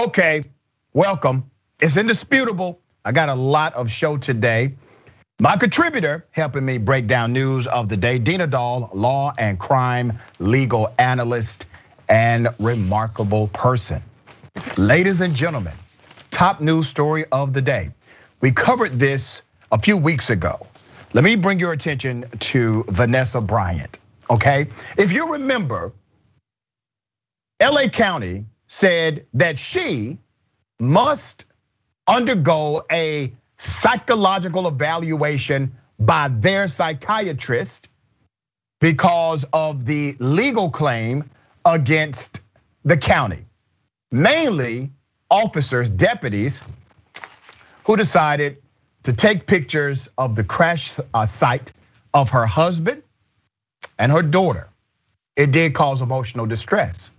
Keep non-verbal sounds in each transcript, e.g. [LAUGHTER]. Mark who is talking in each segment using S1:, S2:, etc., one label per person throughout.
S1: Okay, welcome. It's indisputable. I got a lot of show today. My contributor helping me break down news of the day, Dina Doll, law and crime legal analyst and remarkable person. Ladies and gentlemen, top news story of the day. We covered this a few weeks ago. Let me bring your attention to Vanessa Bryant, okay? If you remember, LA County said that she must undergo a psychological evaluation by their psychiatrist because of the legal claim against the county. Mainly officers, deputies, who decided to take pictures of the crash uh, site of her husband and her daughter. It did cause emotional distress.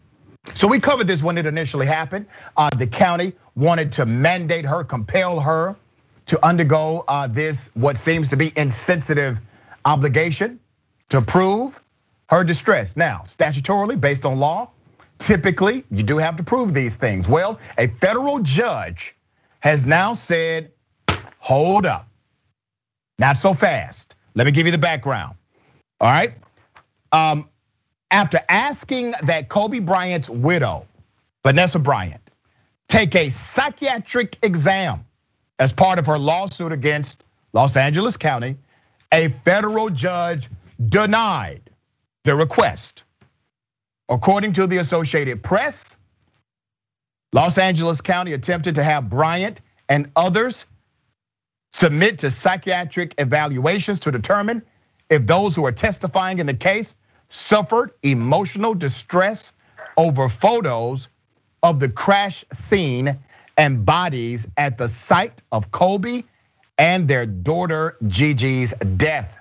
S1: So we covered this when it initially happened. Uh, the county wanted to mandate her, compel her to undergo uh, this, what seems to be insensitive obligation to prove her distress. Now, statutorily, based on law, typically you do have to prove these things. Well, a federal judge has now said, hold up, not so fast. Let me give you the background. All right. Um, after asking that Kobe Bryant's widow, Vanessa Bryant, take a psychiatric exam as part of her lawsuit against Los Angeles County, a federal judge denied the request. According to the Associated Press, Los Angeles County attempted to have Bryant and others submit to psychiatric evaluations to determine if those who are testifying in the case suffered emotional distress over photos of the crash scene and bodies at the site of Kobe and their daughter Gigi's death.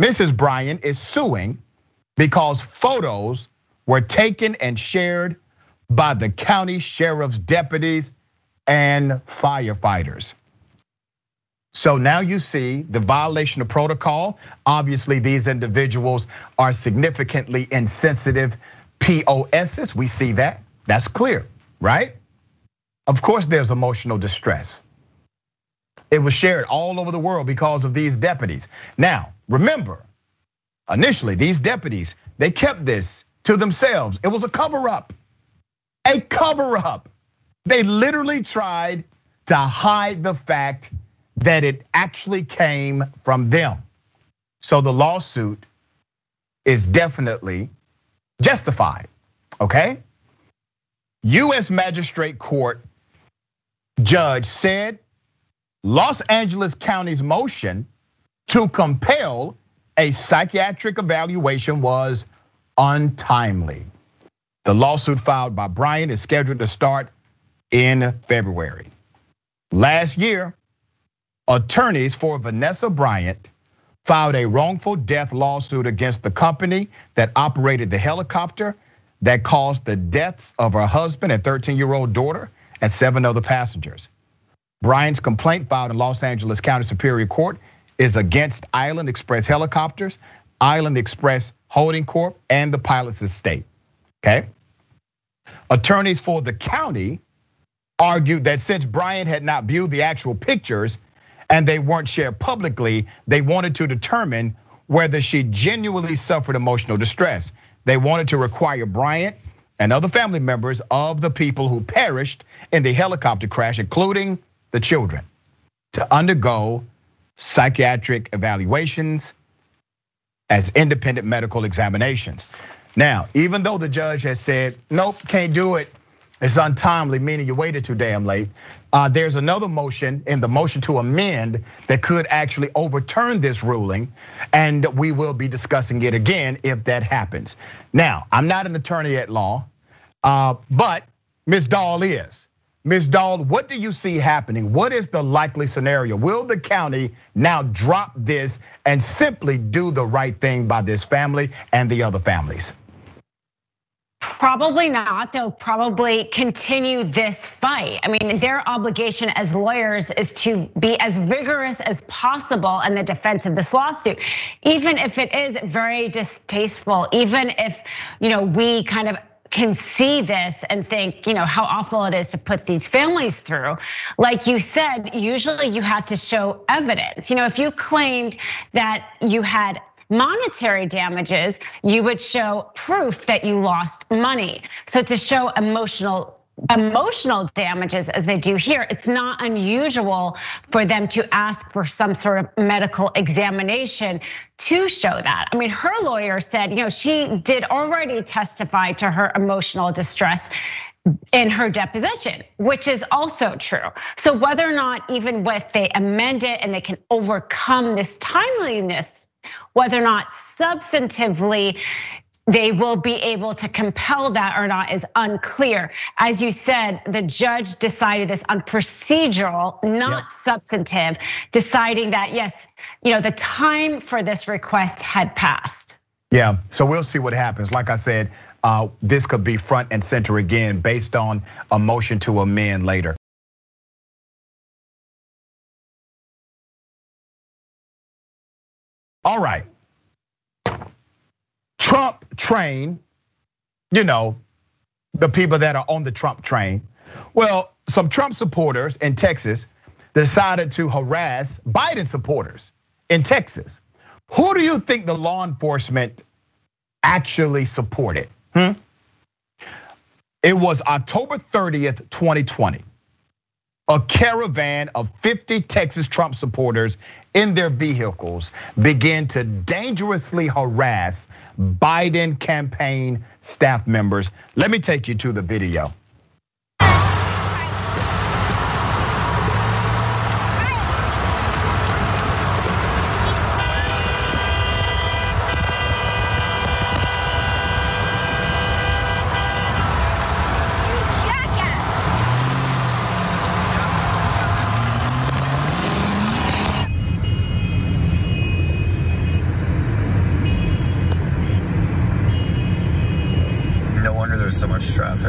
S1: Mrs. Bryan is suing because photos were taken and shared by the county sheriff's deputies and firefighters. So now you see the violation of protocol. Obviously, these individuals are significantly insensitive POSs. We see that. That's clear, right? Of course, there's emotional distress. It was shared all over the world because of these deputies. Now, remember, initially, these deputies, they kept this to themselves. It was a cover up, a cover up. They literally tried to hide the fact that it actually came from them. So the lawsuit is definitely justified, okay? US Magistrate Court judge said Los Angeles County's motion to compel a psychiatric evaluation was untimely. The lawsuit filed by Bryant is scheduled to start in February. Last year, attorneys for Vanessa Bryant filed a wrongful death lawsuit against the company that operated the helicopter that caused the deaths of her husband and 13 year old daughter and seven other passengers. Bryant's complaint filed in Los Angeles County Superior Court is against Island Express Helicopters, Island Express Holding Corp, and the pilot's estate. Okay? Attorneys for the county argued that since Bryant had not viewed the actual pictures and they weren't shared publicly, they wanted to determine whether she genuinely suffered emotional distress. They wanted to require Bryant and other family members of the people who perished in the helicopter crash, including the children, to undergo psychiatric evaluations as independent medical examinations. Now, even though the judge has said, nope, can't do it, it's untimely, meaning you waited too damn late. Uh, there's another motion in the motion to amend that could actually overturn this ruling, and we will be discussing it again if that happens. Now, I'm not an attorney at law, uh, but Ms. Doll is. Ms. Doll, what do you see happening? What is the likely scenario? Will the county now drop this and simply do the right thing by this family and the other families?
S2: Probably not. They'll probably continue this fight. I mean, their obligation as lawyers is to be as vigorous as possible in the defense of this lawsuit, even if it is very distasteful, even if you know we kind of can see this and think, you know, how awful it is to put these families through. Like you said, usually you have to show evidence. You know, if you claimed that you had monetary damages, you would show proof that you lost money. So to show emotional emotional damages as they do here, it's not unusual for them to ask for some sort of medical examination to show that. I mean, her lawyer said, you know, she did already testify to her emotional distress in her deposition, which is also true. So whether or not even if they amend it and they can overcome this timeliness, whether or not substantively they will be able to compel that or not is unclear. As you said, the judge decided this on procedural, not yep. substantive, deciding that yes, you know, the time for this request had passed.
S1: Yeah, so we'll see what happens. Like I said, uh, this could be front and center again based on a motion to amend later. All right. Trump train, you know, the people that are on the Trump train. Well, some Trump supporters in Texas decided to harass Biden supporters in Texas. Who do you think the law enforcement actually supported? Hmm? It was October 30th, 2020 a caravan of 50 Texas Trump supporters in their vehicles began to dangerously harass Biden campaign staff members. Let me take you to the video.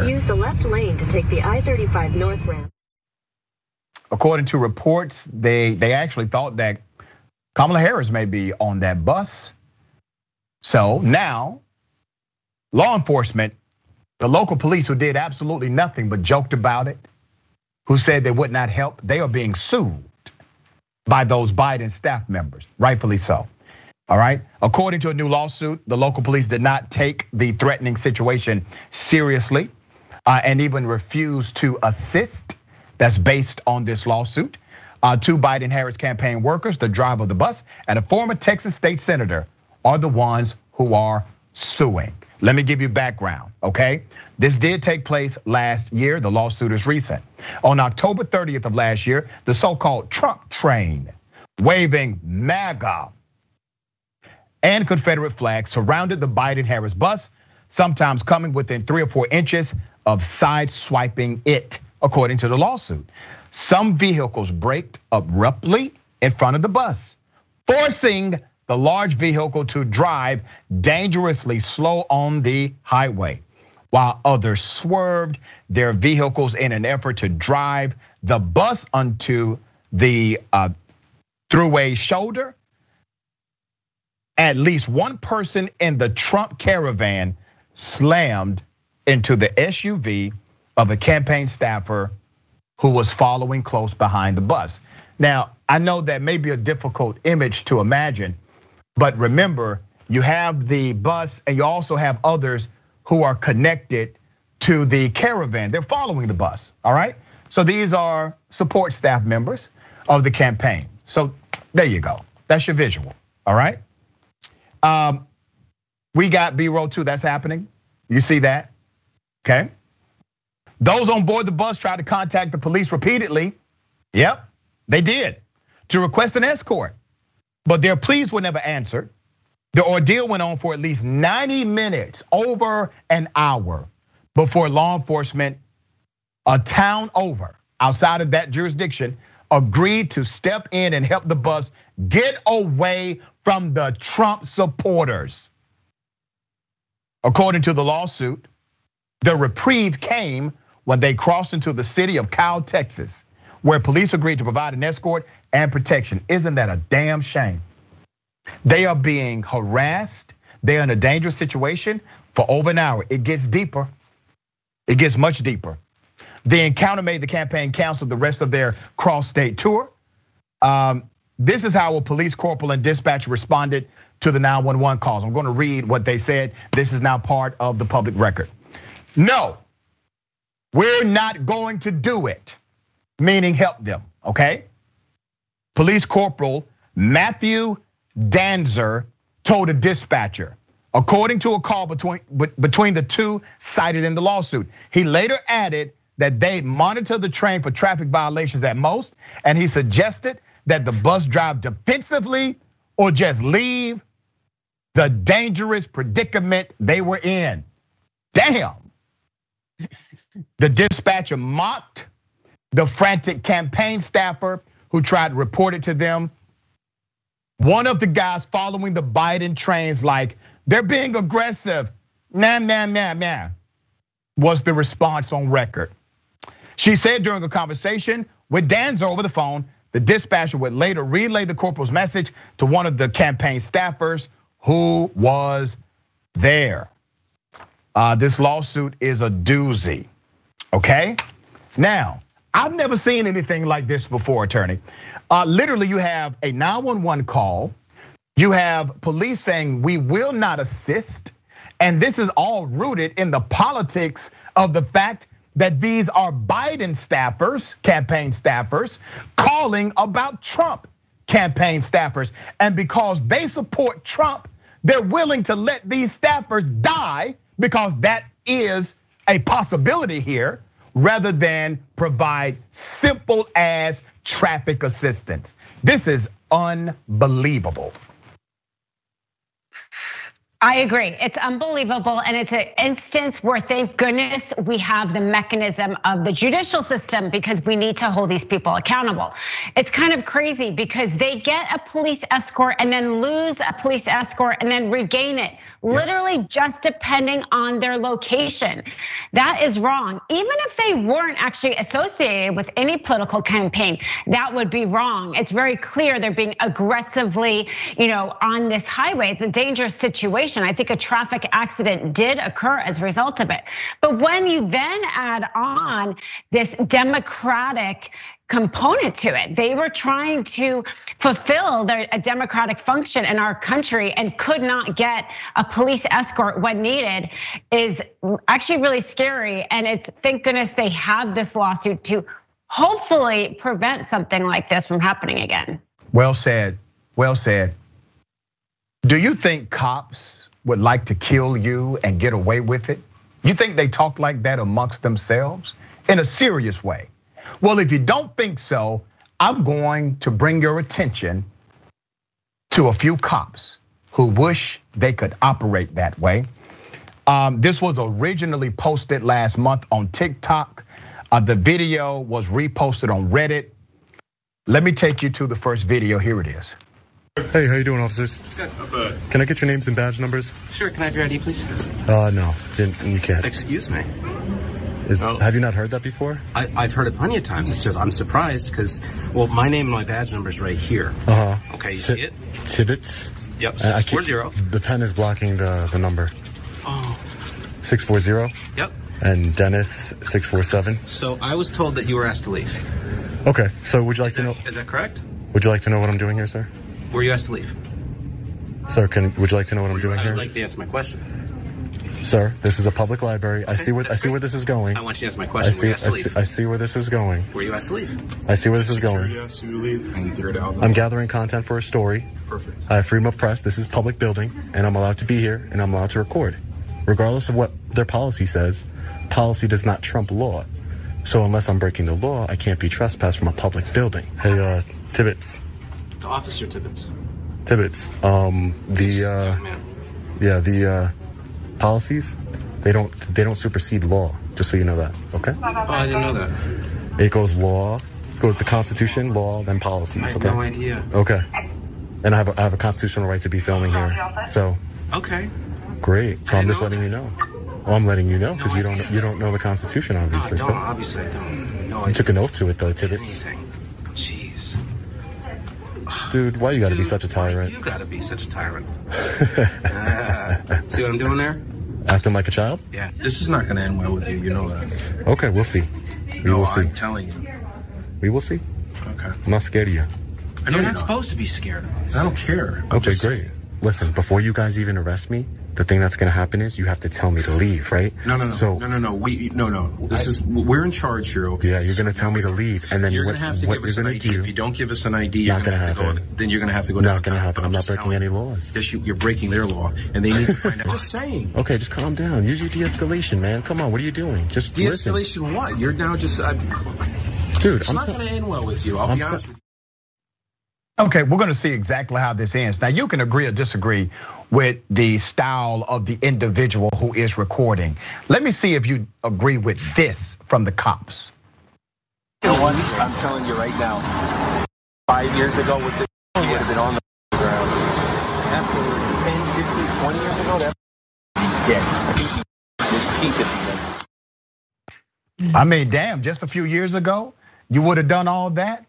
S3: Use the left lane to take the I-35 north ramp.
S1: According to reports, they they actually thought that Kamala Harris may be on that bus. So now, law enforcement, the local police who did absolutely nothing but joked about it, who said they would not help, they are being sued by those Biden staff members, rightfully so. All right. According to a new lawsuit, the local police did not take the threatening situation seriously and even refused to assist. That's based on this lawsuit. Uh, two Biden Harris campaign workers, the driver of the bus, and a former Texas state senator are the ones who are suing. Let me give you background, okay? This did take place last year. The lawsuit is recent. On October 30th of last year, the so called Trump train, waving MAGA and Confederate flags surrounded the Biden Harris bus, sometimes coming within three or four inches of sideswiping it, according to the lawsuit. Some vehicles braked abruptly in front of the bus, forcing the large vehicle to drive dangerously slow on the highway, while others swerved their vehicles in an effort to drive the bus onto the uh, throughway shoulder at least one person in the Trump caravan slammed into the SUV of a campaign staffer who was following close behind the bus. Now, I know that may be a difficult image to imagine, but remember, you have the bus and you also have others who are connected to the caravan. They're following the bus, all right? So these are support staff members of the campaign. So there you go. That's your visual, all right? Um, we got B roll two that's happening. You see that? Okay. Those on board the bus tried to contact the police repeatedly. Yep, they did to request an escort, but their pleas were never answered. The ordeal went on for at least 90 minutes, over an hour, before law enforcement, a town over outside of that jurisdiction, agreed to step in and help the bus get away from the Trump supporters. According to the lawsuit, the reprieve came when they crossed into the city of Kyle, Texas, where police agreed to provide an escort and protection. Isn't that a damn shame? They are being harassed. They're in a dangerous situation for over an hour. It gets deeper. It gets much deeper. The encounter made the campaign cancel the rest of their cross state tour. Um, this is how a police corporal and dispatcher responded to the 911 calls. I'm going to read what they said. This is now part of the public record. No, we're not going to do it, meaning help them, okay? Police Corporal Matthew Danzer told a dispatcher, according to a call between, between the two cited in the lawsuit. He later added that they monitor the train for traffic violations at most, and he suggested that the bus drive defensively or just leave the dangerous predicament they were in. Damn. The dispatcher mocked the frantic campaign staffer who tried to report it to them. One of the guys following the Biden trains, like, they're being aggressive. Nah, nah, nah, nah, was the response on record. She said during a conversation with Danzer over the phone, the dispatcher would later relay the corporal's message to one of the campaign staffers who was there. Uh, this lawsuit is a doozy, okay? Now, I've never seen anything like this before, attorney. Uh, literally, you have a 911 call, you have police saying, we will not assist. And this is all rooted in the politics of the fact that these are Biden staffers, campaign staffers, calling about Trump campaign staffers. And because they support Trump, they're willing to let these staffers die because that is a possibility here rather than provide simple as traffic assistance. This is unbelievable.
S2: I agree. It's unbelievable. And it's an instance where, thank goodness, we have the mechanism of the judicial system because we need to hold these people accountable. It's kind of crazy because they get a police escort and then lose a police escort and then regain it, literally just depending on their location. That is wrong. Even if they weren't actually associated with any political campaign, that would be wrong. It's very clear they're being aggressively, you know, on this highway. It's a dangerous situation. I think a traffic accident did occur as a result of it. But when you then add on this democratic component to it. They were trying to fulfill their a democratic function in our country and could not get a police escort when needed is actually really scary. And it's thank goodness they have this lawsuit to hopefully prevent something like this from happening again.
S1: Well said. Well said. Do you think cops would like to kill you and get away with it? You think they talk like that amongst themselves in a serious way? Well, if you don't think so, I'm going to bring your attention to a few cops who wish they could operate that way. Um, this was originally posted last month on TikTok. Uh, the video was reposted on Reddit. Let me take you to the first video. Here it is.
S4: Hey, how you doing, officers?
S5: Good. good.
S4: Can I get your names and badge numbers?
S5: Sure. Can I have your ID, please?
S4: Uh, no, you can't.
S5: Excuse me.
S4: Is, oh. Have you not heard that before?
S5: I, have heard it plenty of times. It's just I'm surprised because, well, my name and my badge number is right here.
S4: Uh
S5: huh. Okay, you T- see it?
S4: Tibbets.
S5: Yep. Six four zero.
S4: The pen is blocking the the number.
S5: Oh.
S4: Six four zero.
S5: Yep.
S4: And Dennis six four seven.
S5: So I was told that you were asked to leave.
S4: Okay. So would you like
S5: is
S4: to
S5: that,
S4: know?
S5: Is that correct?
S4: Would you like to know what I'm doing here, sir?
S5: Were you asked to leave?
S4: Sir, can would you like to know what I'm doing here?
S5: I'd like to answer my question.
S4: Sir, this is a public library. Okay, I see what I see great. where this is going.
S5: I want you to answer my question. I
S4: see, I see, I see, where this is going.
S5: Were you asked to leave?
S4: I see where this is going.
S6: Yes, you leave and figure it out.
S4: I'm gathering content for a story.
S6: Perfect.
S4: I have freedom of press. This is public building, and I'm allowed to be here, and I'm allowed to record, regardless of what their policy says. Policy does not trump law. So unless I'm breaking the law, I can't be trespassed from a public building. Hey, uh, Tibbets.
S5: Officer Tibbets.
S4: Tibbets. Um, the uh, yeah, the uh, policies they don't they don't supersede law. Just so you know that. Okay.
S5: Oh, I didn't know that.
S4: It goes law, goes the Constitution, law, then policies. I
S5: have
S4: okay.
S5: no idea.
S4: Okay. And I have a, I have a constitutional right to be filming here. So.
S5: Okay.
S4: Great. So I am just letting that. you know. Well, I'm letting you know because no, you don't you don't know the Constitution, obviously.
S5: No, I don't. So. Obviously, I don't. No,
S4: you took an oath to it, though, Tibbets.
S5: Anything.
S4: Dude, why you gotta
S5: Dude,
S4: be such a tyrant?
S5: You gotta be such a tyrant. uh, [LAUGHS] see what I'm doing there?
S4: Acting like a child?
S6: Yeah, this is not going to end well with you. You know that.
S4: Okay, we'll see. We
S6: no,
S4: will see.
S6: I'm telling you.
S4: We will see.
S6: Okay.
S4: I'm not scared of you.
S6: I know
S5: You're
S6: you're
S5: not supposed to be scared of us.
S6: I don't care. I'm
S4: Okay,
S6: just
S4: great. Listen, before you guys even arrest me, the thing that's gonna happen is you have to tell me to leave, right?
S6: No, no, no,
S4: So
S6: no, no, no. We, no, no. This is we're in charge here. Okay.
S4: yeah, you're gonna tell me to leave, and then
S6: You're
S4: what,
S6: gonna have to
S4: what
S6: give us an ID.
S4: do?
S6: If you don't give us an ID, you're
S4: Not
S6: gonna,
S4: gonna
S6: have to go.
S4: happen.
S6: Then you're gonna have to go.
S4: Not
S6: down
S4: gonna happen. I'm not breaking any laws.
S6: Yes, you, you're breaking their law, and they need to find out. [LAUGHS] just saying.
S4: Okay, just calm down. Use your de-escalation, man. Come on, what are you doing? Just
S6: De-escalation. What? You're now just. Uh,
S4: dude.
S6: it's
S4: I'm
S6: not
S4: t-
S6: going to end well with you. I'll
S4: I'm
S6: be honest with you.
S1: Okay, we're gonna see exactly how this ends. Now, you can agree or disagree with the style of the individual who is recording. Let me see if you agree with this from the cops.
S7: I'm telling you right now. Five years ago with this, he [LAUGHS] would have been on the ground. Absolutely. 10, 15, 20 years ago, that [LAUGHS] be dead. His teeth if he.
S1: I mean, damn, just a few years ago, you would have done all that.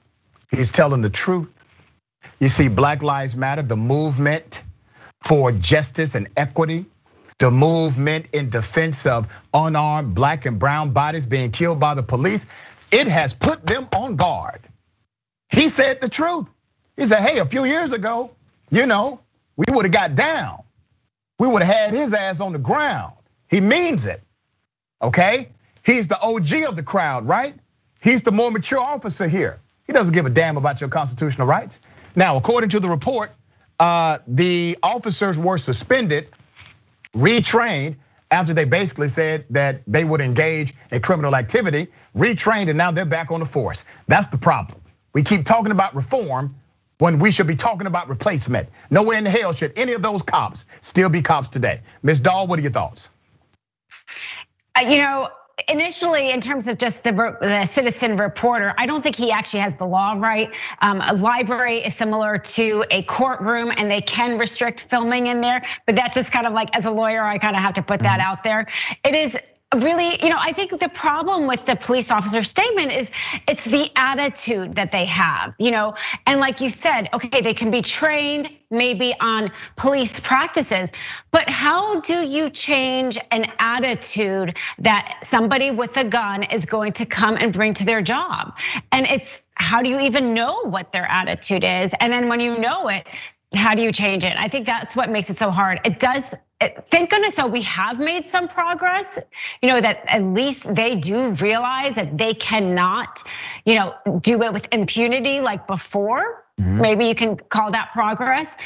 S1: He's telling the truth. You see, Black Lives Matter, the movement for justice and equity, the movement in defense of unarmed black and brown bodies being killed by the police, it has put them on guard. He said the truth. He said, hey, a few years ago, you know, we would have got down. We would have had his ass on the ground. He means it, okay? He's the OG of the crowd, right? He's the more mature officer here. He doesn't give a damn about your constitutional rights. Now, according to the report, the officers were suspended, retrained after they basically said that they would engage in criminal activity, retrained, and now they're back on the force. That's the problem. We keep talking about reform when we should be talking about replacement. Nowhere in the hell should any of those cops still be cops today. Ms. Doll, what are your thoughts?
S2: Uh, You know, initially, in terms of just the, the citizen reporter, I don't think he actually has the law right. Um, a library is similar to a courtroom, and they can restrict filming in there. But that's just kind of like, as a lawyer, I kind of have to put that out there. It is really, you know, I think the problem with the police officer statement is it's the attitude that they have, you know, and like you said, okay, they can be trained maybe on police practices, but how do you change an attitude that somebody with a gun is going to come and bring to their job? And it's how do you even know what their attitude is? And then when you know it, how do you change it? I think that's what makes it so hard. It does thank goodness so we have made some progress you know that at least they do realize that they cannot you know do it with impunity like before. Maybe you can call that progress.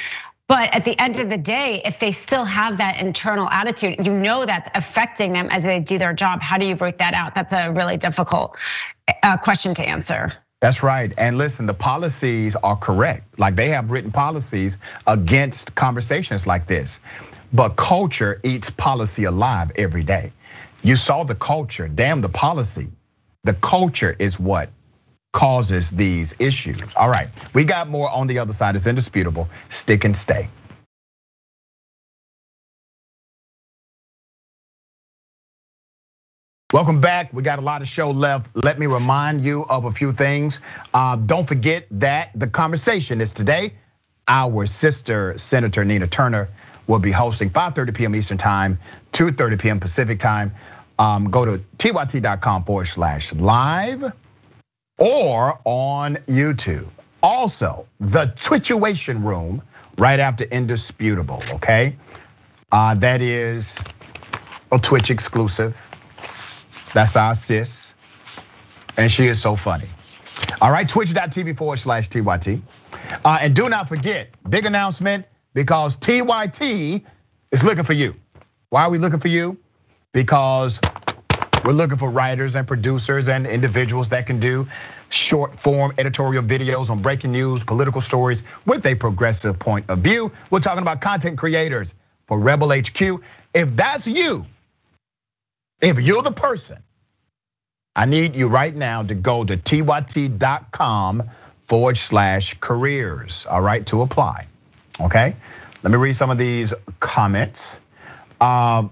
S2: But at the end of the day if they still have that internal attitude you know that's affecting them as they do their job. How do you root that out? That's a really difficult uh, question to answer
S1: That's right. And listen, the policies are correct. Like they have written policies against conversations like this. But culture eats policy alive every day. You saw the culture, damn the policy. The culture is what causes these issues. All right, we got more on the other side. It's indisputable. Stick and stay. Welcome back. We got a lot of show left. Let me remind you of a few things. Uh, don't forget that the conversation is today. Our sister, Senator Nina Turner, will be hosting 5:30 p.m. Eastern Time, 2:30 p.m. Pacific Time. Um, go to tyt.com forward slash live or on YouTube. Also, the Twitchuation Room right after Indisputable. Okay, uh, that is a Twitch exclusive. That's our sis. And she is so funny. All right, twitch.tv forward slash TYT. Uh, and do not forget, big announcement because TYT is looking for you. Why are we looking for you? Because we're looking for writers and producers and individuals that can do short form editorial videos on breaking news, political stories with a progressive point of view. We're talking about content creators for Rebel HQ. If that's you, if you're the person, I need you right now to go to tyt.com forward slash careers, all right, to apply. Okay, let me read some of these comments. Um,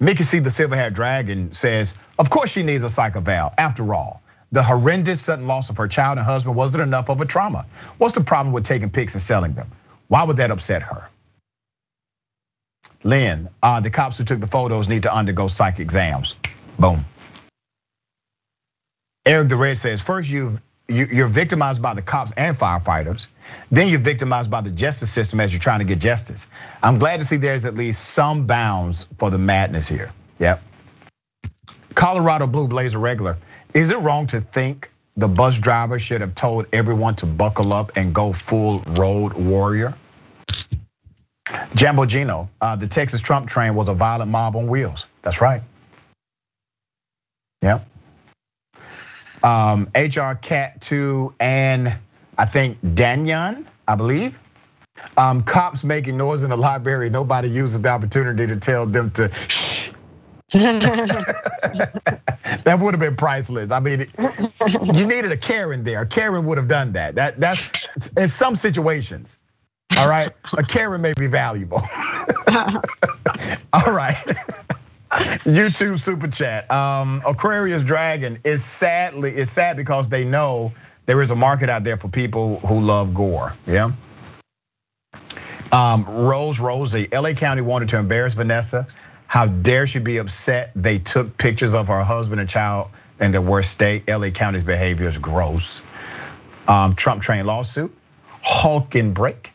S1: Mickey C, the silver haired dragon, says, Of course she needs a psych eval. After all, the horrendous sudden loss of her child and husband wasn't enough of a trauma. What's the problem with taking pics and selling them? Why would that upset her? Lynn, uh, the cops who took the photos need to undergo psych exams. Boom. Eric the Red says, first you you're victimized by the cops and firefighters. Then you're victimized by the justice system as you're trying to get justice. I'm glad to see there's at least some bounds for the madness here. Yep. Colorado Blue Blazer Regular. Is it wrong to think the bus driver should have told everyone to buckle up and go full road warrior? Jambo Gino, uh, the Texas Trump train was a violent mob on wheels. That's right. Yep. Um, HR Cat 2 and I think Danyan, I believe. Um, cops making noise in the library. Nobody uses the opportunity to tell them to shh. [LAUGHS] that would have been priceless. I mean, you needed a Karen there. Karen would have done that. That that's in some situations. All right, a camera may be valuable. [LAUGHS] All right. YouTube super chat. Um, Aquarius Dragon is sadly is sad because they know there is a market out there for people who love gore. Yeah. Um, Rose Rosie, LA County wanted to embarrass Vanessa. How dare she be upset? They took pictures of her husband and child in their worst state. LA County's behavior is gross. Um, Trump train lawsuit, Hulk and break,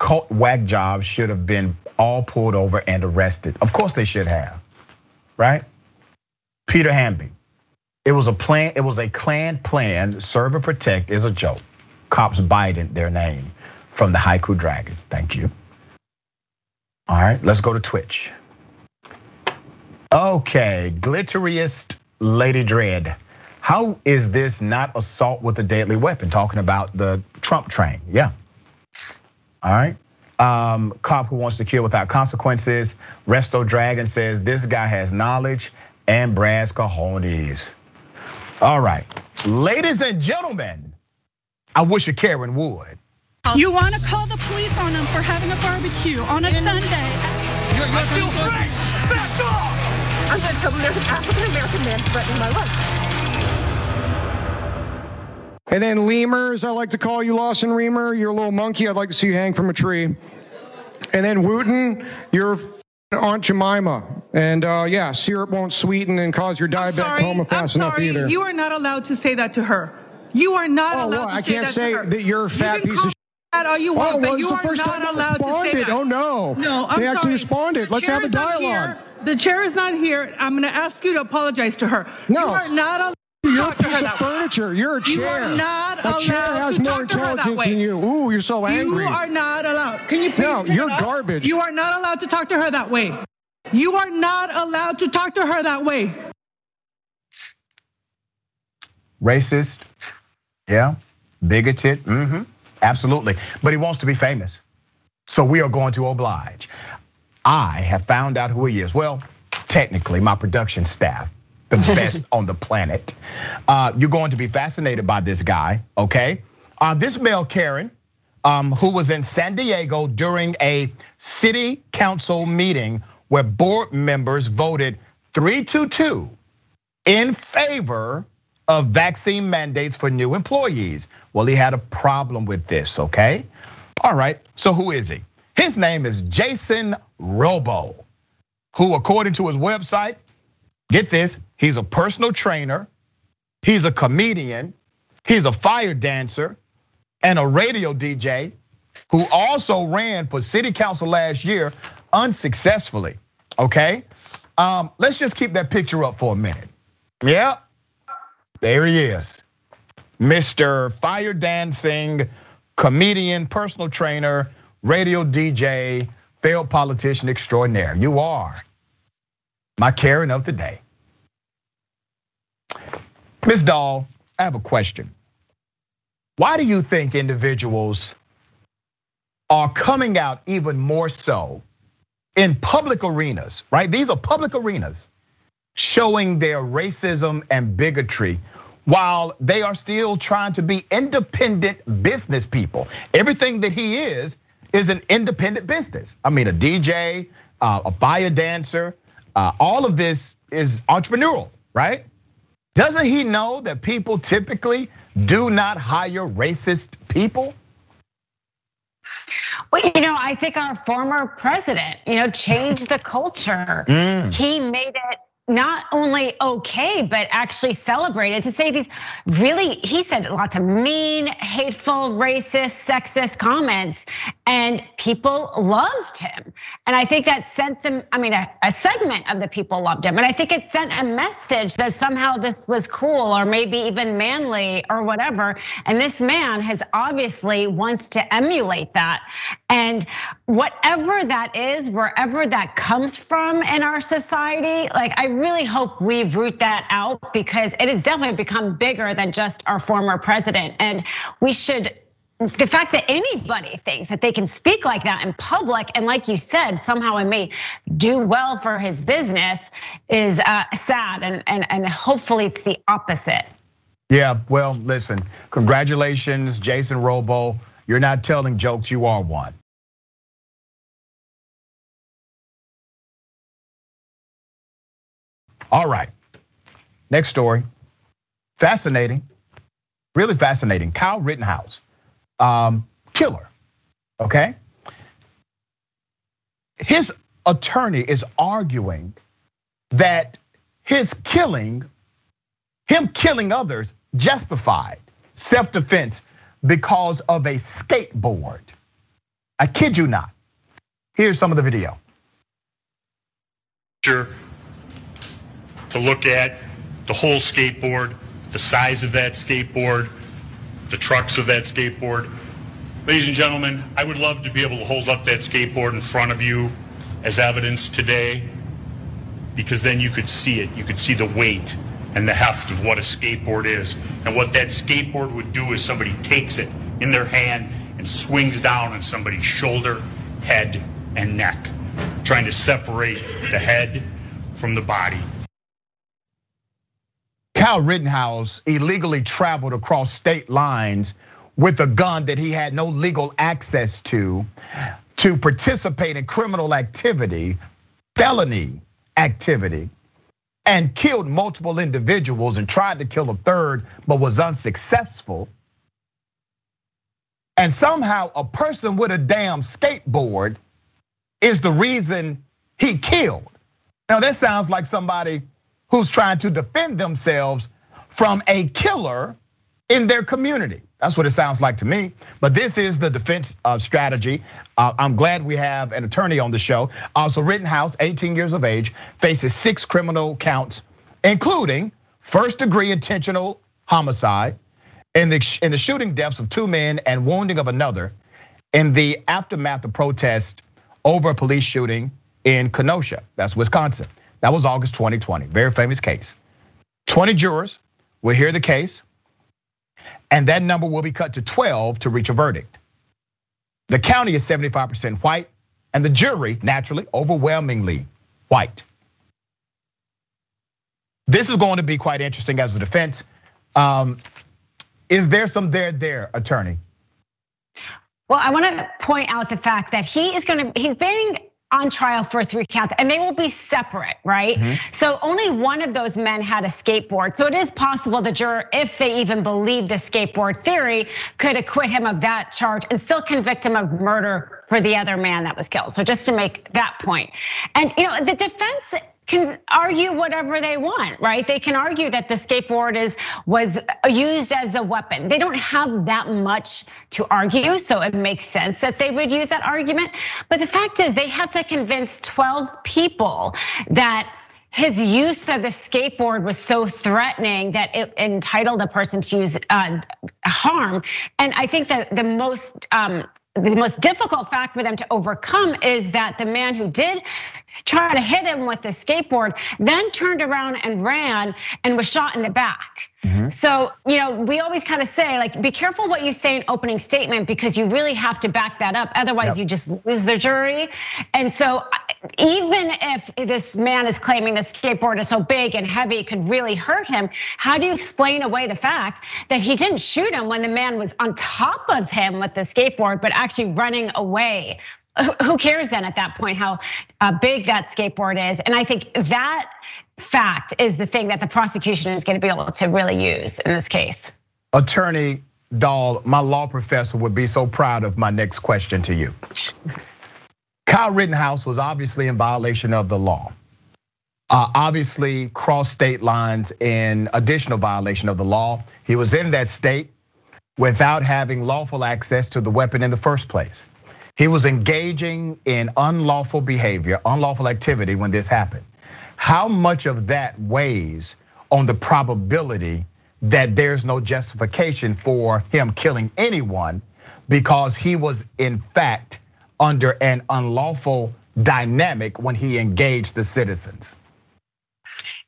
S1: cult whack jobs should have been all pulled over and arrested. Of course they should have, right? Peter Hamby, it was a plan, it was a Klan plan. Serve and protect is a joke. Cops Biden, their name from the Haiku Dragon. Thank you. All right, let's go to Twitch. Okay, glitteriest Lady Dread. How is this not assault with a deadly weapon? Talking about the Trump train. Yeah. All right. Um, cop who wants to kill without consequences. Resto Dragon says this guy has knowledge and brass cojones. All right, ladies and gentlemen, I wish a Karen would.
S8: You want to call the police on him for having a barbecue on a Sunday?
S9: You're, you're still free. Back off!
S10: I'm going to tell them there's an African American man threatening my life.
S11: And then lemurs, I like to call you Lawson Remer. You're a little monkey. I'd like to see you hang from a tree. And then Wooten, you're Aunt Jemima. And uh, yeah, syrup won't sweeten and cause your diabetic coma fast enough either.
S8: You are not allowed to say that to her. You are not
S11: oh,
S8: allowed
S11: well,
S8: to
S11: I
S8: say
S11: can't
S8: that
S11: say
S8: to her.
S11: that you're a fat
S8: you
S11: piece of
S8: that all you want,
S11: oh, well,
S8: but you
S11: the
S8: are
S11: first
S8: not allowed
S11: responded.
S8: to say that.
S11: Oh no.
S8: No, I'm
S11: They actually
S8: sorry.
S11: responded.
S8: The
S11: Let's have a
S8: chair is not
S11: dialogue.
S8: The chair is not here. I'm going to ask you to apologize to her.
S11: No.
S8: You are not allowed
S11: You're a
S8: talk to her
S11: piece of furniture. You're a chair.
S8: You are not
S11: a
S8: allowed
S11: chair has
S8: to
S11: more
S8: talk to her that
S11: intelligence
S8: way.
S11: than you. Ooh, you're so angry.
S8: You are not allowed. Can you please
S11: No, you're
S8: it
S11: garbage.
S8: You are not allowed to talk to her that way. You are not allowed to talk to her that way.
S1: Racist, yeah, bigoted, mm-hmm, absolutely. But he wants to be famous. So we are going to oblige. I have found out who he is. Well, technically, my production staff, the best on the planet. Uh, you're going to be fascinated by this guy, okay? Uh, this male Karen, um, who was in San Diego during a city council meeting where board members voted 3 to 2 in favor of vaccine mandates for new employees. Well, he had a problem with this, okay? All right, so who is he? His name is Jason Robo, who, according to his website, get this, he's a personal trainer, he's a comedian, he's a fire dancer, and a radio DJ who also ran for city council last year unsuccessfully. Okay, um, let's just keep that picture up for a minute. Yep, there he is, Mr. Fire Dancing, comedian, personal trainer, radio DJ, failed politician extraordinaire. You are my Karen of the day. Ms. Doll, I have a question. Why do you think individuals are coming out even more so in public arenas, right? These are public arenas showing their racism and bigotry while they are still trying to be independent business people. Everything that he is is an independent business. I mean, a DJ, uh, a fire dancer, all of this is entrepreneurial, right? Doesn't he know that people typically do not hire racist people?
S2: Well, you know, I think our former president, you know, changed the culture. Mm. He made it not only okay, but actually celebrated to say these really, he said lots of mean, hateful, racist, sexist comments, and people loved him. And I think that sent them, I mean, a, a, segment of the people loved him. And I think it sent a message that somehow this was cool or maybe even manly or whatever. And this man has obviously wants to emulate that. And whatever that is, wherever that comes from in our society, like I really hope we root that out because it has definitely become bigger than just our former president. And we should the fact that anybody thinks that they can speak like that in public and like you said somehow it may do well for his business is uh, sad. And, and and hopefully it's the opposite.
S1: Yeah well listen congratulations jason robo. You're not telling jokes you are one All right. Next story. Fascinating. Really fascinating. Kyle Rittenhouse, um, killer. Okay. His attorney is arguing that his killing, him killing others, justified self defense because of a skateboard. I kid you not. Here's some of the video.
S12: Sure to look at the whole skateboard, the size of that skateboard, the trucks of that skateboard. Ladies and gentlemen, I would love to be able to hold up that skateboard in front of you as evidence today because then you could see it. You could see the weight and the heft of what a skateboard is. And what that skateboard would do is somebody takes it in their hand and swings down on somebody's shoulder, head, and neck, trying to separate the head from the body.
S1: Kyle Rittenhouse illegally traveled across state lines with a gun that he had no legal access to to participate in criminal activity, felony activity, and killed multiple individuals and tried to kill a third but was unsuccessful. And somehow a person with a damn skateboard is the reason he killed. Now that sounds like somebody who's trying to defend themselves from a killer in their community. That's what it sounds like to me. But this is the defense uh, strategy. Uh, I'm glad we have an attorney on the show. Also, Rittenhouse, 18 years of age, faces six criminal counts, including first degree intentional homicide in the, the shooting deaths of two men and wounding of another in the aftermath of protest over a police shooting in Kenosha. That's Wisconsin. That was August 2020, very famous case. 20 jurors will hear the case, and that number will be cut to 12 to reach a verdict. The county is 75% white, and the jury, naturally, overwhelmingly white. This is going to be quite interesting as a defense. Um, is there some there there, attorney?
S2: Well, I want to point out the fact that he is going to, he's being on trial for three counts and they will be separate, right? Mm-hmm. So only one of those men had a skateboard. So it is possible the juror, if they even believe the skateboard theory, could acquit him of that charge and still convict him of murder for the other man that was killed. So just to make that point. And you know, the defense can argue whatever they want, right? They can argue that the skateboard is was used as a weapon. They don't have that much to argue, so it makes sense that they would use that argument. But the fact is, they have to convince 12 people that his use of the skateboard was so threatening that it entitled a person to use uh, harm. And I think that the most um, the most difficult fact for them to overcome is that the man who did try to hit him with the skateboard, then turned around and ran and was shot in the back. Mm-hmm. So, you know, we always kind of say, like, be careful what you say in opening statement because you really have to back that up. Otherwise, yep. you just lose the jury. And so, even if this man is claiming the skateboard is so big and heavy, it could really hurt him, how do you explain away the fact that he didn't shoot him when the man was on top of him with the skateboard, but actually running away who cares then at that point how uh, big that skateboard is? And I think that fact is the thing that the prosecution is going to be able to really use in this case.
S1: Attorney, Doll, my law professor would be so proud of my next question to you. Kyle Rittenhouse was obviously in violation of the law. Uh, obviously, crossed state lines in additional violation of the law. He was in that state without having lawful access to the weapon in the first place. He was engaging in unlawful behavior, unlawful activity when this happened. How much of that weighs on the probability that there's no justification for him killing anyone because he was in fact under an unlawful dynamic when he engaged the citizens.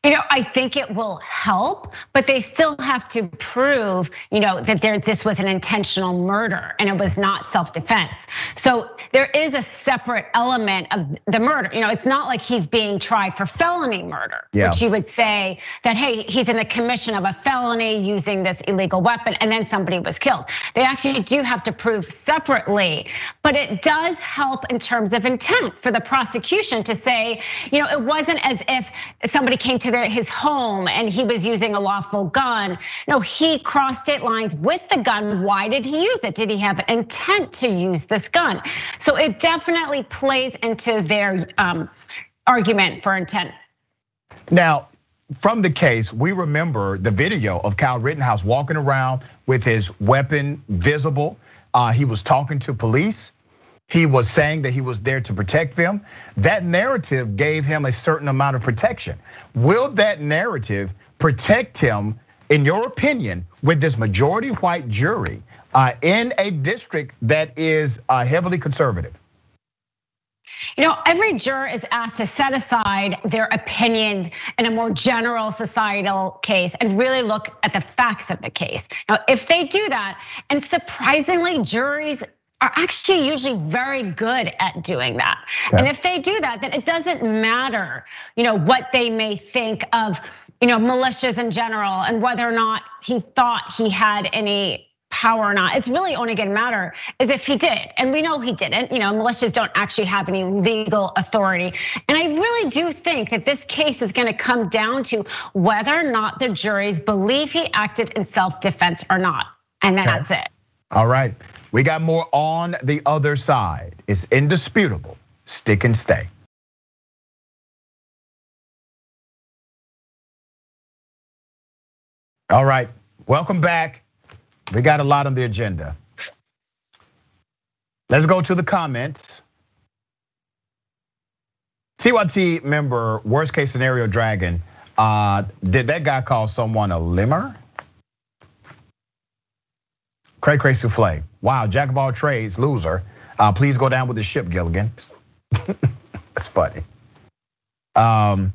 S2: You know, I think it will help, but they still have to prove, you know, that there this was an intentional murder and it was not self-defense. So there is a separate element of the murder. You know, it's not like he's being tried for felony murder, yeah. which you would say that hey, he's in the commission of a felony using this illegal weapon, and then somebody was killed. They actually do have to prove separately, but it does help in terms of intent for the prosecution to say, you know, it wasn't as if somebody came to their, his home and he was using a lawful gun. No, he crossed state lines with the gun. Why did he use it? Did he have intent to use this gun? So it definitely plays into their um, argument for intent.
S1: Now, from the case, we remember the video of Kyle Rittenhouse walking around with his weapon visible. Uh, he was talking to police. He was saying that he was there to protect them. That narrative gave him a certain amount of protection. Will that narrative protect him, in your opinion, with this majority white jury uh, in a district that is uh, heavily conservative?
S2: You know, every juror is asked to set aside their opinions in a more general societal case and really look at the facts of the case. Now, if they do that, and surprisingly, juries are actually usually very good at doing that. And if they do that, then it doesn't matter, you know, what they may think of, you know, militias in general and whether or not he thought he had any power or not. It's really only gonna matter is if he did. And we know he didn't. You know, militias don't actually have any legal authority. And I really do think that this case is gonna come down to whether or not the juries believe he acted in self-defense or not. And then okay. that's it.
S1: All right. We got more on the other side. It's indisputable. Stick and stay. All right, welcome back. We got a lot on the agenda. Let's go to the comments. TYT member, worst case scenario dragon. Uh, did that guy call someone a limmer? Cray Cray Souffle. Wow, jack of all trades, loser. Uh, please go down with the ship, Gilligan. [LAUGHS] That's funny. Um,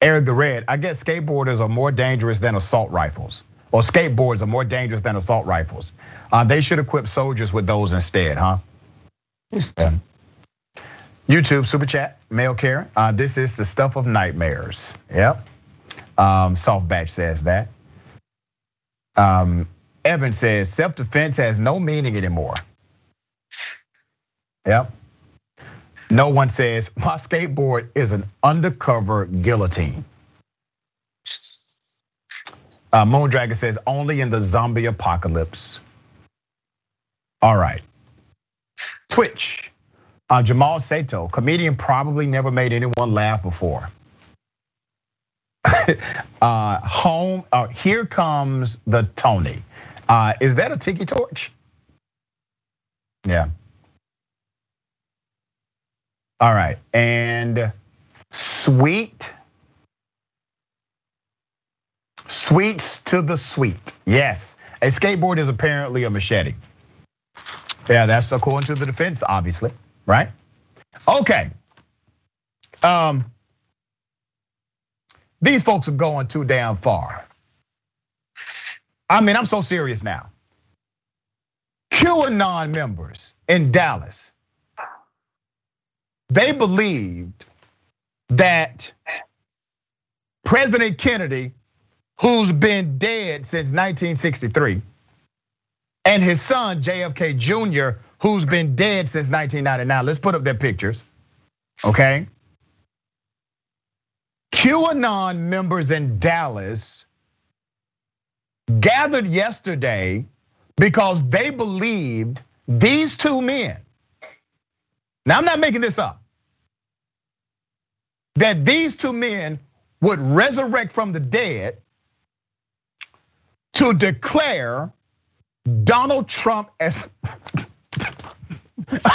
S1: Eric the Red, I guess skateboarders are more dangerous than assault rifles. Or skateboards are more dangerous than assault rifles. Uh, they should equip soldiers with those instead, huh? yeah. [LAUGHS] YouTube super chat, mail care. Uh, this is the stuff of nightmares. Yep. Um, Soft batch says that. Um, Evan says self defense has no meaning anymore. Yep. No one says my skateboard is an undercover guillotine. Uh, Moon Dragon says only in the zombie apocalypse. All right. Twitch. Uh, Jamal Sato, comedian probably never made anyone laugh before. [LAUGHS] uh, home, uh, here comes the Tony. Uh, is that a tiki torch? Yeah. All right, and sweet, sweets to the sweet. Yes, a skateboard is apparently a machete. Yeah, that's according to the defense, obviously, right? Okay. Um, these folks are going too damn far. I mean, I'm so serious now. QAnon members in Dallas, they believed that President Kennedy, who's been dead since 1963, and his son JFK Jr., who's been dead since 1999. Let's put up their pictures, okay? QAnon members in Dallas gathered yesterday because they believed these two men. Now, I'm not making this up. That these two men would resurrect from the dead to declare Donald Trump as. [LAUGHS]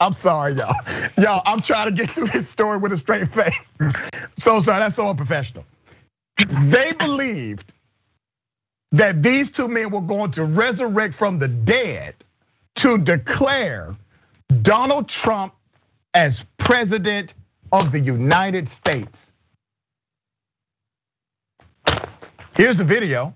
S1: I'm sorry, y'all. Y'all, I'm trying to get through this story with a straight face. So sorry, that's so unprofessional. They believed that these two men were going to resurrect from the dead to declare Donald Trump as president of the United States. Here's the video.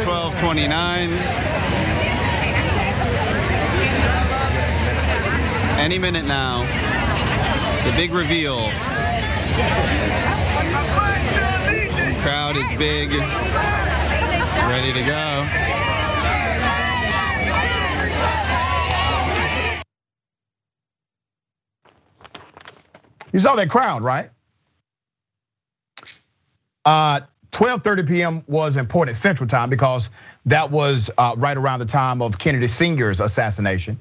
S13: Almost 1229. Any minute now. The big reveal. Crowd is big. Ready to go.
S1: You saw that crowd, right? Uh, 12:30 p.m. was important Central Time because that was uh, right around the time of Kennedy Sr.'s assassination.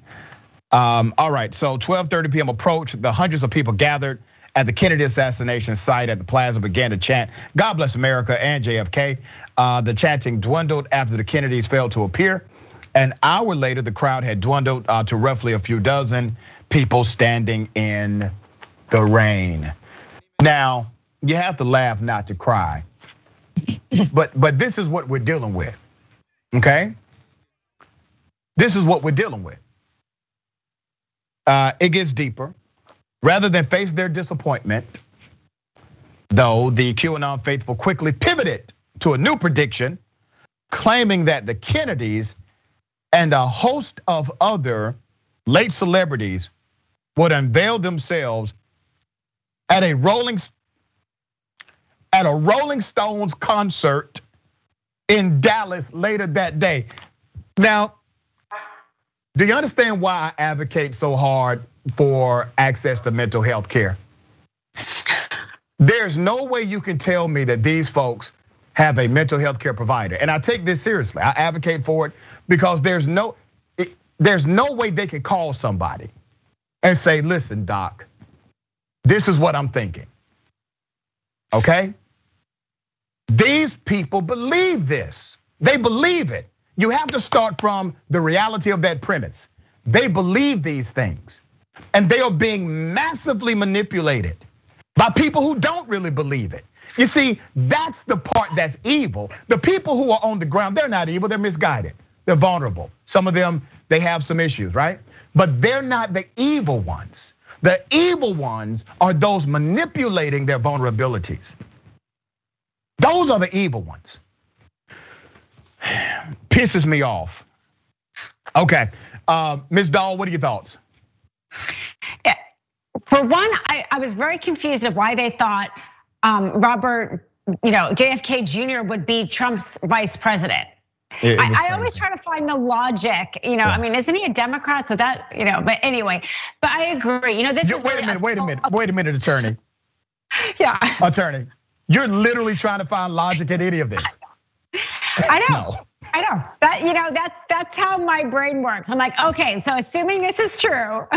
S1: Um, all right, so 12:30 p.m. approached. The hundreds of people gathered at the Kennedy assassination site at the plaza began to chant, "God bless America" and JFK. Uh, the chanting dwindled after the Kennedys failed to appear. An hour later, the crowd had dwindled uh, to roughly a few dozen people standing in the rain. Now, you have to laugh not to cry. But but this is what we're dealing with. Okay? This is what we're dealing with. Uh, it gets deeper. Rather than face their disappointment, though, the QAnon faithful quickly pivoted to a new prediction, claiming that the Kennedys and a host of other late celebrities would unveil themselves at a Rolling at a Rolling Stones concert in Dallas later that day. Now, do you understand why I advocate so hard for access to mental health care? There's no way you can tell me that these folks have a mental health care provider. And I take this seriously. I advocate for it because there's no there's no way they can call somebody and say, "Listen, doc, this is what I'm thinking." Okay? These people believe this. They believe it. You have to start from the reality of that premise. They believe these things, and they are being massively manipulated by people who don't really believe it. You see, that's the part that's evil. The people who are on the ground, they're not evil, they're misguided. They're vulnerable. Some of them, they have some issues, right? But they're not the evil ones. The evil ones are those manipulating their vulnerabilities. Those are the evil ones. [SIGHS] Pisses me off. Okay, uh, Ms. Doll, what are your thoughts?
S2: Yeah, for one, I, I was very confused of why they thought um, Robert, you know, JFK Jr. would be Trump's vice president. It, it I, I, always try to find the logic, you know. Yeah. I mean, isn't he a Democrat? So that, you know, but anyway, but I agree. You know, this
S1: you,
S2: is
S1: wait a minute, wait a minute, wait a minute, attorney. [LAUGHS]
S2: Yeah.
S1: Attorney, you're literally trying to find logic in any of this.
S2: I know. [LAUGHS] no. I know that you know that's that's how my brain works. I'm like, okay, so assuming this is true, [LAUGHS]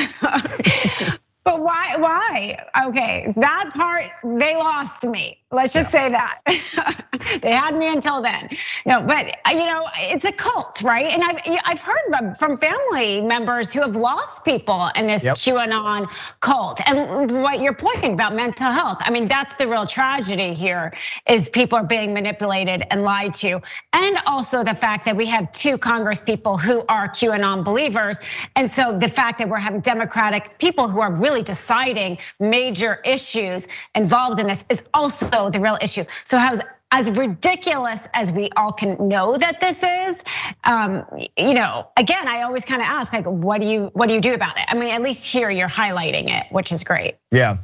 S2: but why? Why? Okay, that part they lost me. Let's just yeah. say that [LAUGHS] they had me until then. No, but uh, you know, it's a cult, right? And I've I've heard from family members who have lost people in this yep. QAnon cult. And what you're pointing about mental health, I mean, that's the real tragedy here is people are being manipulated and lied to, and also the fact that we have two Congress people who are QAnon believers, and so the fact that we're having Democratic people who are really deciding major issues involved in this is also also the real issue. So how's as ridiculous as we all can know that this is, um, you know, again, I always kind of ask, like, what do you what do you do about it? I mean, at least here you're highlighting it, which is great.
S1: Yeah.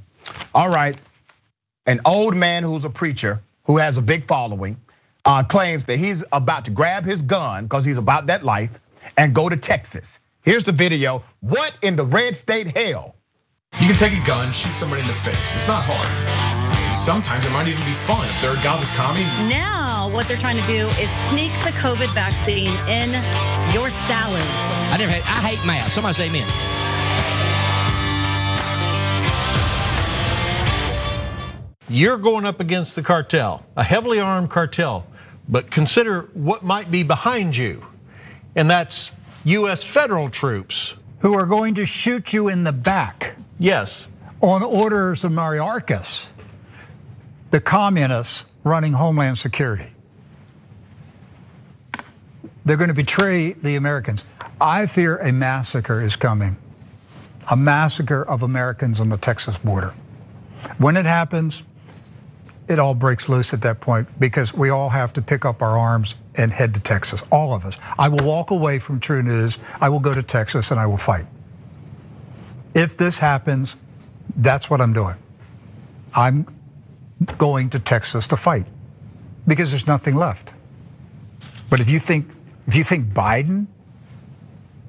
S1: All right. An old man who's a preacher who has a big following, uh, claims that he's about to grab his gun because he's about that life and go to Texas. Here's the video. What in the red state hell?
S14: You can take a gun, shoot somebody in the face. It's not hard. Sometimes it might even be fun if they're a godless commie.
S15: Now, what they're trying to do is sneak the COVID vaccine in your salads.
S16: I never hate. I hate math. Somebody say amen.
S17: You're going up against the cartel, a heavily armed cartel, but consider what might be behind you, and that's US federal troops.
S18: Who are going to shoot you in the back.
S17: Yes.
S18: On orders of Mayorkas, the communists running Homeland Security. They're going to betray the Americans. I fear a massacre is coming, a massacre of Americans on the Texas border. When it happens, it all breaks loose at that point because we all have to pick up our arms and head to Texas, all of us. I will walk away from True News. I will go to Texas and I will fight. If this happens, that's what I'm doing. I'm going to Texas to fight because there's nothing left. But if you think if you think Biden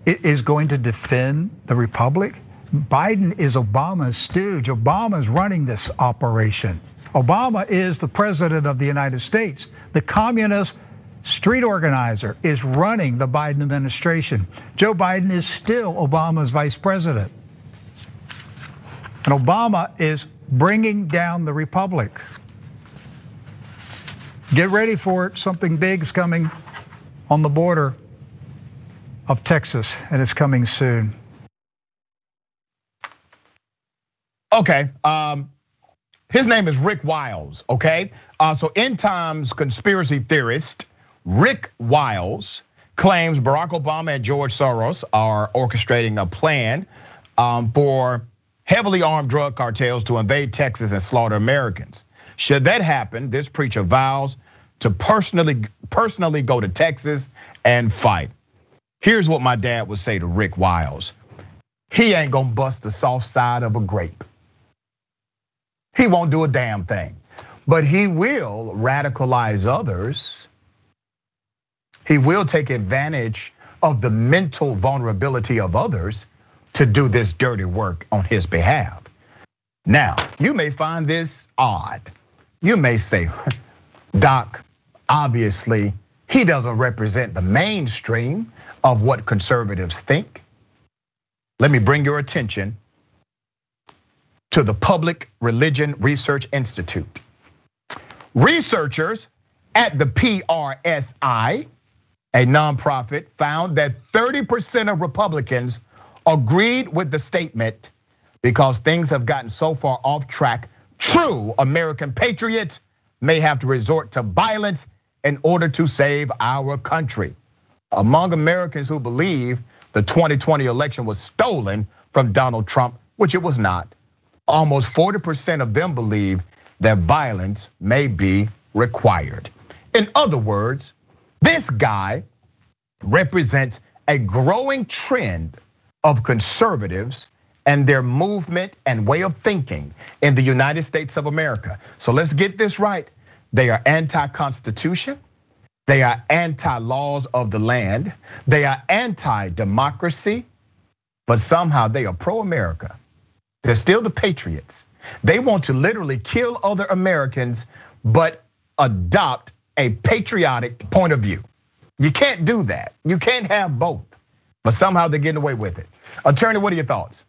S18: is going to defend the republic, Biden is Obama's stooge. Obama's running this operation. Obama is the president of the United States. The communist street organizer is running the Biden administration. Joe Biden is still Obama's vice president. And Obama is bringing down the republic. Get ready for it. Something big is coming on the border of Texas, and it's coming soon.
S1: Okay. Um, his name is Rick Wiles, okay? Uh, so, end times conspiracy theorist Rick Wiles claims Barack Obama and George Soros are orchestrating a plan um, for heavily armed drug cartels to invade Texas and slaughter Americans. Should that happen, this preacher vows to personally personally go to Texas and fight. Here's what my dad would say to Rick Wiles. He ain't gonna bust the soft side of a grape. He won't do a damn thing. But he will radicalize others. He will take advantage of the mental vulnerability of others to do this dirty work on his behalf. Now, you may find this odd. You may say, [LAUGHS] Doc, obviously, he doesn't represent the mainstream of what conservatives think. Let me bring your attention to the Public Religion Research Institute. Researchers at the PRSI, a nonprofit, found that 30% of Republicans agreed with the statement because things have gotten so far off track. True American patriots may have to resort to violence in order to save our country. Among Americans who believe the 2020 election was stolen from Donald Trump, which it was not, almost 40% of them believe that violence may be required. In other words, this guy represents a growing trend of conservatives and their movement and way of thinking in the United States of America. So let's get this right. They are anti Constitution, they are anti laws of the land, they are anti democracy, but somehow they are pro America. They're still the patriots. They want to literally kill other Americans, but adopt a patriotic point of view. You can't do that. You can't have both, but somehow they're getting away with it. Attorney, what are your thoughts?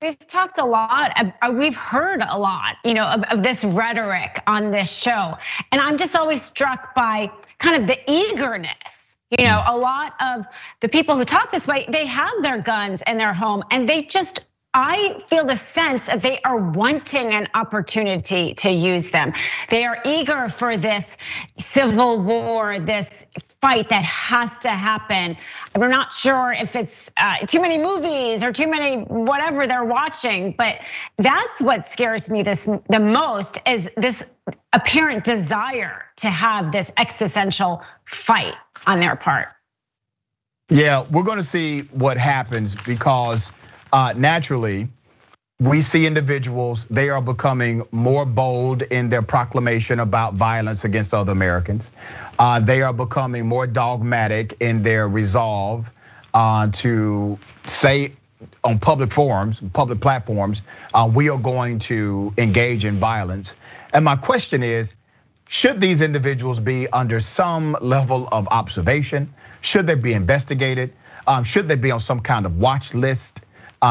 S2: We've talked a lot, uh, we've heard a lot, you know, of, of, this rhetoric on this show. And I'm just always struck by kind of the eagerness. You know, a lot of the people who talk this way, they have their guns in their home and they just I feel the sense that they are wanting an opportunity to use them. They are eager for this civil war, this fight that has to happen. I'm not sure if it's uh, too many movies or too many whatever they're watching, but that's what scares me this the most is this apparent desire to have this existential fight on their part.
S1: Yeah, we're going to see what happens because naturally, we see individuals, they are becoming more bold in their proclamation about violence against other Americans. Uh, they are becoming more dogmatic in their resolve uh, to say on public forums, public platforms, uh, we are going to engage in violence. And my question is, should these individuals be under some level of observation? Should they be investigated? Um, should they be on some kind of watch list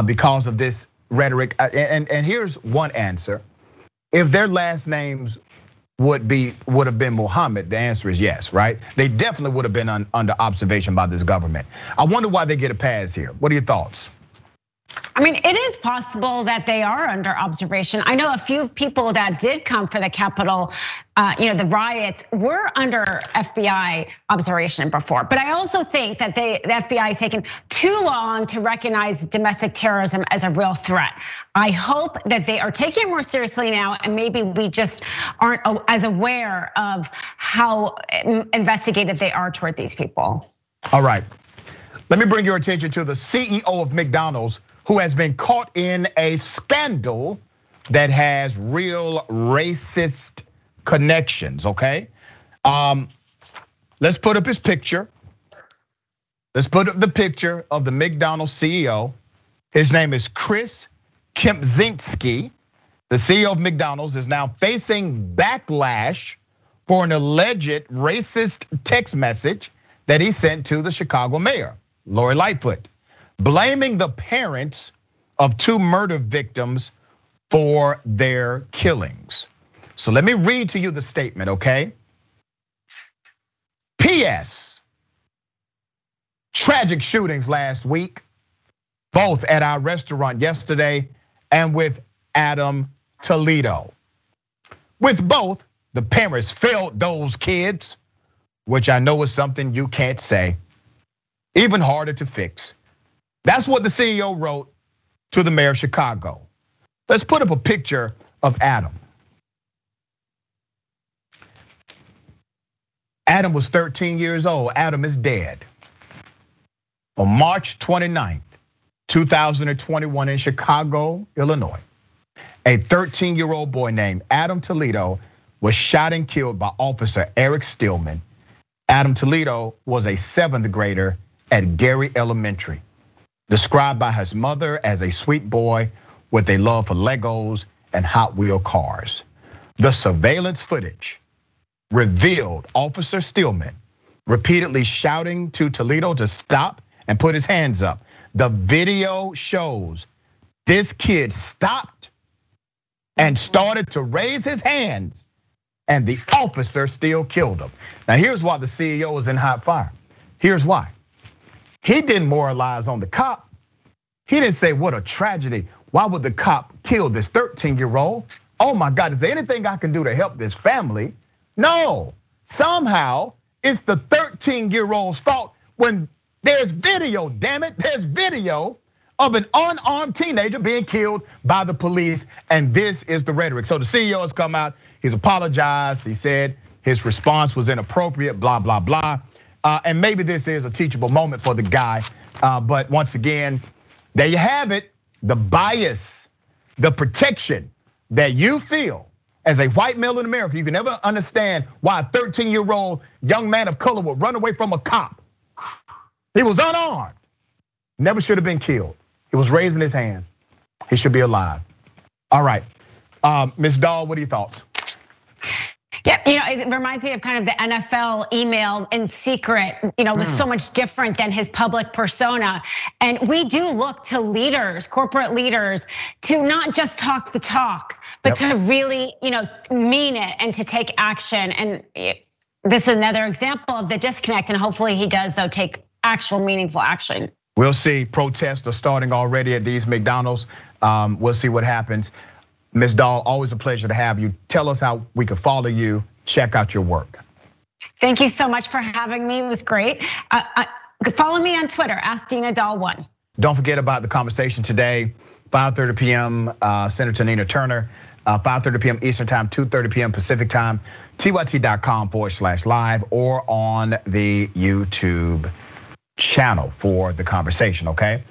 S1: because of this rhetoric. Uh, and, and here's one answer. If their last names would be would have been Muhammad, the answer is yes, right? They definitely would have been un, under observation by this government. I wonder why they get a pass here. What are your thoughts?
S2: I mean, it is possible that they are under observation. I know a few people that did come for the Capitol, uh, you know, the riots were under FBI observation before. But I also think that they, the FBI has taken too long to recognize domestic terrorism as a real threat. I hope that they are taking it more seriously now, and maybe we just aren't as aware of how investigative they are toward these people.
S1: All right. Let me bring your attention to the CEO of McDonald's who has been caught in a scandal that has real racist connections, okay? Um, let's put up his picture. Let's put up the picture of the McDonald's CEO. His name is Chris Kempczynski. The CEO of McDonald's is now facing backlash for an alleged racist text message that he sent to the Chicago mayor, Lori Lightfoot blaming the parents of two murder victims for their killings. So let me read to you the statement, okay? P.S. Tragic shootings last week, both at our restaurant yesterday and with Adam Toledo. With both, the parents failed those kids, which I know is something you can't say, even harder to fix. That's what the CEO wrote to the mayor of Chicago. Let's put up a picture of Adam. Adam was 13 years old. Adam is dead. On March 29th, 2021 in Chicago, Illinois, a 13 year old boy named Adam Toledo was shot and killed by Officer Eric Stillman. Adam Toledo was a seventh grader at Gary Elementary described by his mother as a sweet boy with a love for Legos and Hot Wheel cars. The surveillance footage revealed Officer Stillman repeatedly shouting to Toledo to stop and put his hands up. The video shows this kid stopped and started to raise his hands, and the officer still killed him. Now, here's why the CEO is in hot fire. Here's why. He didn't moralize on the cop. He didn't say, what a tragedy. Why would the cop kill this 13 year old? Oh my God, is there anything I can do to help this family? No, somehow it's the 13 year old's fault when there's video, damn it, there's video of an unarmed teenager being killed by the police. And this is the rhetoric. So the CEO has come out, he's apologized. He said his response was inappropriate, blah, blah, blah. Uh, and maybe this is a teachable moment for the guy. Uh, but once again, there you have it. The bias, the protection that you feel as a white male in America, you can never understand why a 13 year old young man of color would run away from a cop. He was unarmed, never should have been killed. He was raising his hands. He should be alive. All right, um, Ms. Doll, what are your thoughts?
S2: Yeah, you know, it reminds me of kind of the NFL email in secret, you know, was mm. so much different than his public persona. And we do look to leaders, corporate leaders, to not just talk the talk, but yep. to really, you know, mean it and to take action. And this is another example of the disconnect. And hopefully he does, though, take actual meaningful action.
S1: We'll see. Protests are starting already at these McDonald's. Um, we'll see what happens. Ms. Doll, always a pleasure to have you. Tell us how we can follow you, check out your work.
S2: Thank you so much for having me. It was great. Uh, uh, follow me on Twitter, Ask Dina Doll1.
S1: Don't forget about the conversation today, 5:30 p.m. Uh, Senator Nina Turner, 5:30 p.m. Eastern Time, 2:30 p.m. Pacific Time, tyt.com forward slash live, or on the YouTube channel for the conversation. Okay.